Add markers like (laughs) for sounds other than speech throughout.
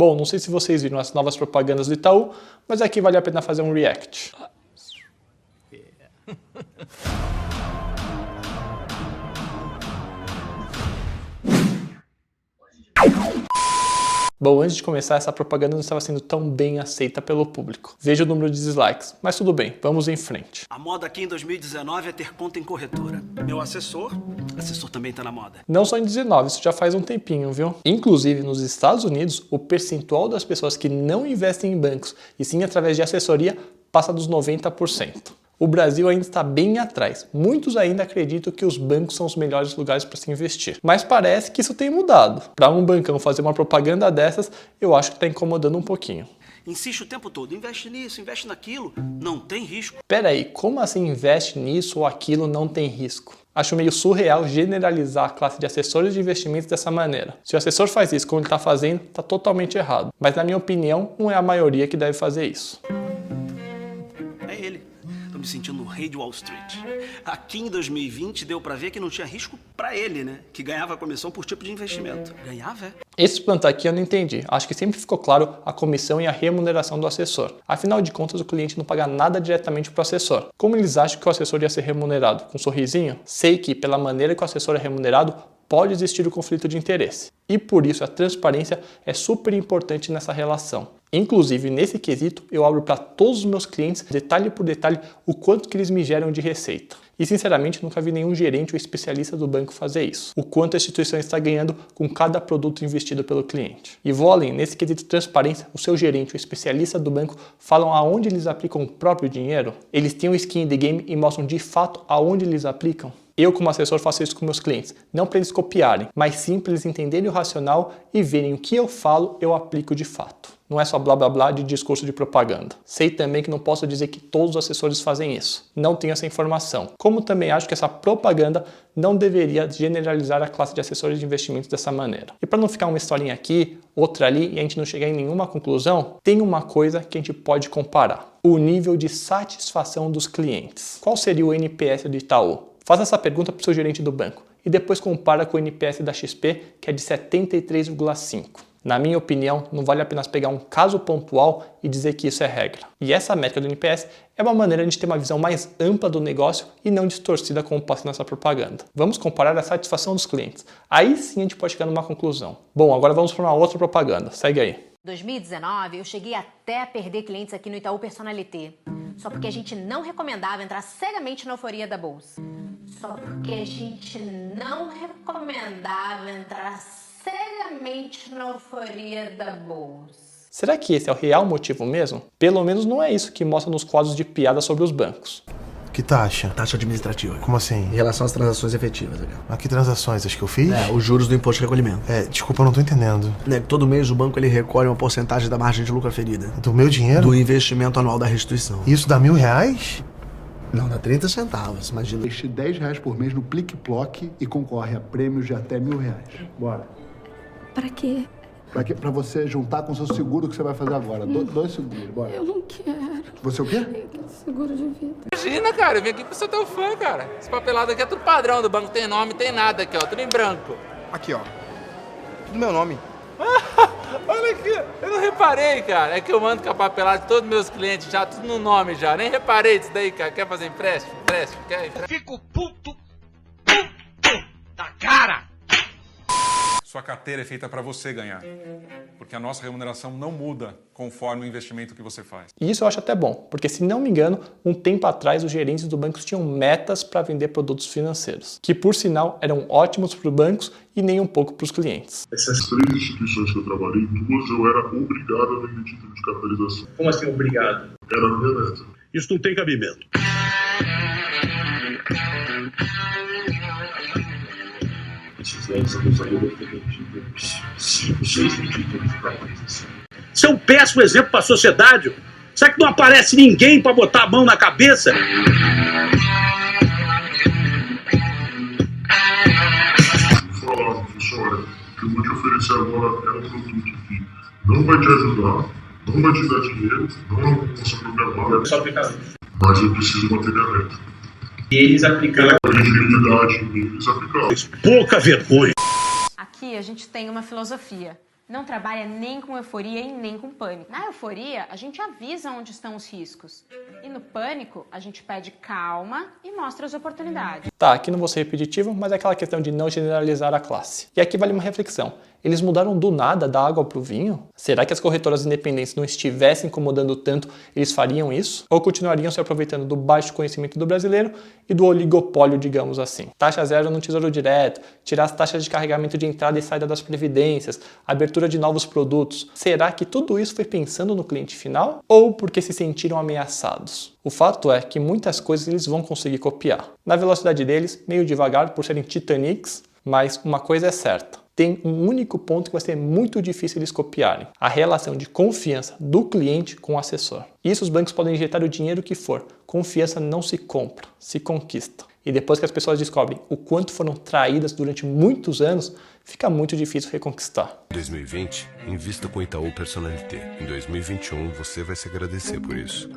Bom, não sei se vocês viram as novas propagandas do Itaú, mas aqui vale a pena fazer um react. (laughs) Bom, antes de começar, essa propaganda não estava sendo tão bem aceita pelo público. Veja o número de dislikes, mas tudo bem, vamos em frente. A moda aqui em 2019 é ter conta em corretora. Meu assessor, assessor também tá na moda. Não só em 19, isso já faz um tempinho, viu? Inclusive, nos Estados Unidos, o percentual das pessoas que não investem em bancos e sim através de assessoria passa dos 90% o Brasil ainda está bem atrás. Muitos ainda acreditam que os bancos são os melhores lugares para se investir. Mas parece que isso tem mudado. Para um bancão fazer uma propaganda dessas, eu acho que está incomodando um pouquinho. Insiste o tempo todo, investe nisso, investe naquilo, não tem risco. Pera aí, como assim investe nisso ou aquilo não tem risco? Acho meio surreal generalizar a classe de assessores de investimentos dessa maneira. Se o assessor faz isso como ele está fazendo, está totalmente errado. Mas na minha opinião, não é a maioria que deve fazer isso me sentindo o rei de Wall Street. Aqui em 2020 deu para ver que não tinha risco para ele, né? Que ganhava comissão por tipo de investimento. Ganhava, é? Esse plantão aqui eu não entendi. Acho que sempre ficou claro a comissão e a remuneração do assessor. Afinal de contas, o cliente não paga nada diretamente para o assessor. Como eles acham que o assessor ia ser remunerado? Com um sorrisinho? Sei que, pela maneira que o assessor é remunerado, pode existir o conflito de interesse. E por isso a transparência é super importante nessa relação. Inclusive, nesse quesito, eu abro para todos os meus clientes, detalhe por detalhe, o quanto que eles me geram de receita. E sinceramente, nunca vi nenhum gerente ou especialista do banco fazer isso. O quanto a instituição está ganhando com cada produto investido pelo cliente. E vou além, nesse quesito de transparência, o seu gerente ou especialista do banco falam aonde eles aplicam o próprio dinheiro? Eles têm um skin in the game e mostram de fato aonde eles aplicam? Eu, como assessor, faço isso com meus clientes, não para eles copiarem, mas sim para eles entenderem o racional e verem o que eu falo, eu aplico de fato. Não é só blá blá blá de discurso de propaganda. Sei também que não posso dizer que todos os assessores fazem isso. Não tenho essa informação. Como também acho que essa propaganda não deveria generalizar a classe de assessores de investimentos dessa maneira. E para não ficar uma historinha aqui, outra ali e a gente não chegar em nenhuma conclusão, tem uma coisa que a gente pode comparar: o nível de satisfação dos clientes. Qual seria o NPS do Itaú? Faça essa pergunta para o seu gerente do banco e depois compara com o NPS da XP, que é de 73,5. Na minha opinião, não vale apenas pegar um caso pontual e dizer que isso é regra. E essa métrica do NPS é uma maneira de ter uma visão mais ampla do negócio e não distorcida como passa nessa propaganda. Vamos comparar a satisfação dos clientes. Aí sim a gente pode chegar numa conclusão. Bom, agora vamos para uma outra propaganda. Segue aí. 2019, eu cheguei até a perder clientes aqui no Itaú Personalité, só porque a gente não recomendava entrar cegamente na euforia da bolsa. Só porque a gente não recomendava entrar cegamente na euforia da bolsa. Será que esse é o real motivo mesmo? Pelo menos não é isso que mostra nos quadros de piada sobre os bancos. Que taxa? Taxa administrativa. Como assim? Em relação às transações efetivas, Daniel. Mas que transações? As que eu fiz? É, os juros do imposto de recolhimento. É, desculpa, eu não tô entendendo. É, todo mês o banco ele recolhe uma porcentagem da margem de lucro ferida. Do meu dinheiro? Do investimento anual da restituição. Isso dá mil reais? Não, dá 30 centavos, imagina. Investe 10 reais por mês no Plique Plock e concorre a prêmios de até mil reais. Bora. Pra quê? Pra, quê? pra você juntar com o seu seguro que você vai fazer agora. Do, dois seguros, bora. Eu não quero. Você o quê? Seguro de vida. Imagina, cara, eu vim aqui pro ser teu fã, cara. Esse papelado aqui é tudo padrão do banco, tem nome, tem nada aqui, ó, tudo em branco. Aqui, ó. Tudo meu nome. (laughs) Olha aqui, eu não reparei, cara. É que eu mando com a papelada de todos meus clientes já, tudo no nome já. Nem reparei disso daí, cara. Quer fazer empréstimo? Empréstimo? Quer empréstimo? Fico puto, Sua carteira é feita para você ganhar, porque a nossa remuneração não muda conforme o investimento que você faz. E isso eu acho até bom, porque se não me engano, um tempo atrás os gerentes do banco tinham metas para vender produtos financeiros, que por sinal eram ótimos para os bancos e nem um pouco para os clientes. Essas três instituições que eu trabalhei, duas eu era obrigado a vender título de capitalização. Como assim obrigado? Era a minha meta. Isso não tem cabimento. Você é um péssimo exemplo para a sociedade. Será que não aparece ninguém para botar a mão na cabeça? Falar, professor, olha, o que eu vou te oferecer agora é um produto que não vai te ajudar, não vai te dar dinheiro, não é uma promoção programada. Mas eu preciso manter minha meta. E eles aplicaram. A credibilidade, eles aplicaram. Pouca vergonha. Aqui a gente tem uma filosofia. não trabalha nem com euforia e nem com pânico. Na euforia, a gente avisa onde estão os riscos. E no pânico, a gente pede calma e mostra as oportunidades. Tá, aqui não vou ser repetitivo, mas é aquela questão de não generalizar a classe. E aqui vale uma reflexão. Eles mudaram do nada da água para o vinho? Será que as corretoras independentes não estivessem incomodando tanto, eles fariam isso? Ou continuariam se aproveitando do baixo conhecimento do brasileiro e do oligopólio, digamos assim? Taxa zero no tesouro direto, tirar as taxas de carregamento de entrada e saída das previdências, abertura de novos produtos. Será que tudo isso foi pensando no cliente final? Ou porque se sentiram ameaçados? O fato é que muitas coisas eles vão conseguir copiar. Na velocidade deles, meio devagar por serem Titanics, mas uma coisa é certa tem um único ponto que vai ser muito difícil eles copiarem: a relação de confiança do cliente com o assessor. Isso os bancos podem injetar o dinheiro que for. Confiança não se compra, se conquista. E depois que as pessoas descobrem o quanto foram traídas durante muitos anos, fica muito difícil reconquistar. Em 2020, invista com Itaú Personalité. Em 2021, você vai se agradecer por isso.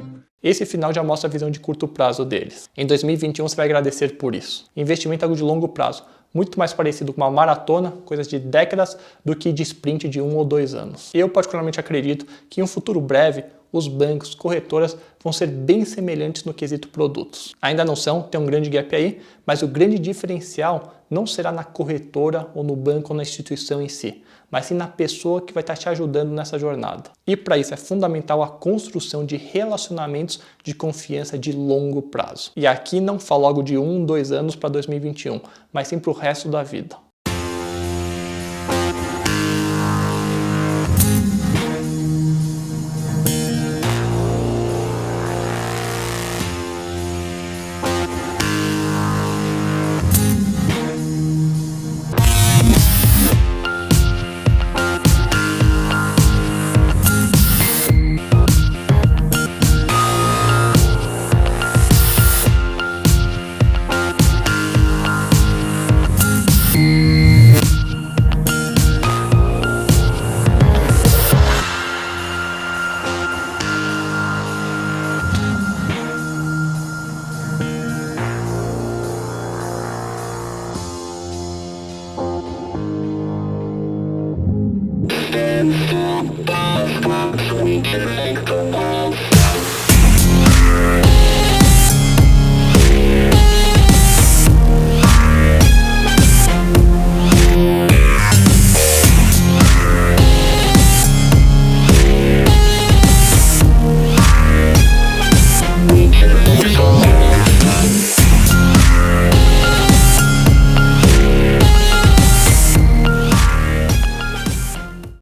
Esse final já mostra a visão de curto prazo deles. Em 2021 você vai agradecer por isso. Investimento é algo de longo prazo muito mais parecido com uma maratona, coisas de décadas, do que de sprint de um ou dois anos. Eu particularmente acredito que em um futuro breve os bancos, corretoras vão ser bem semelhantes no quesito produtos. Ainda não são, tem um grande gap aí, mas o grande diferencial não será na corretora ou no banco ou na instituição em si, mas sim na pessoa que vai estar te ajudando nessa jornada. E para isso é fundamental a construção de relacionamentos de confiança de longo prazo. E aqui não falo logo de um, dois anos para 2021, mas sim para o resto da vida. We can make the world.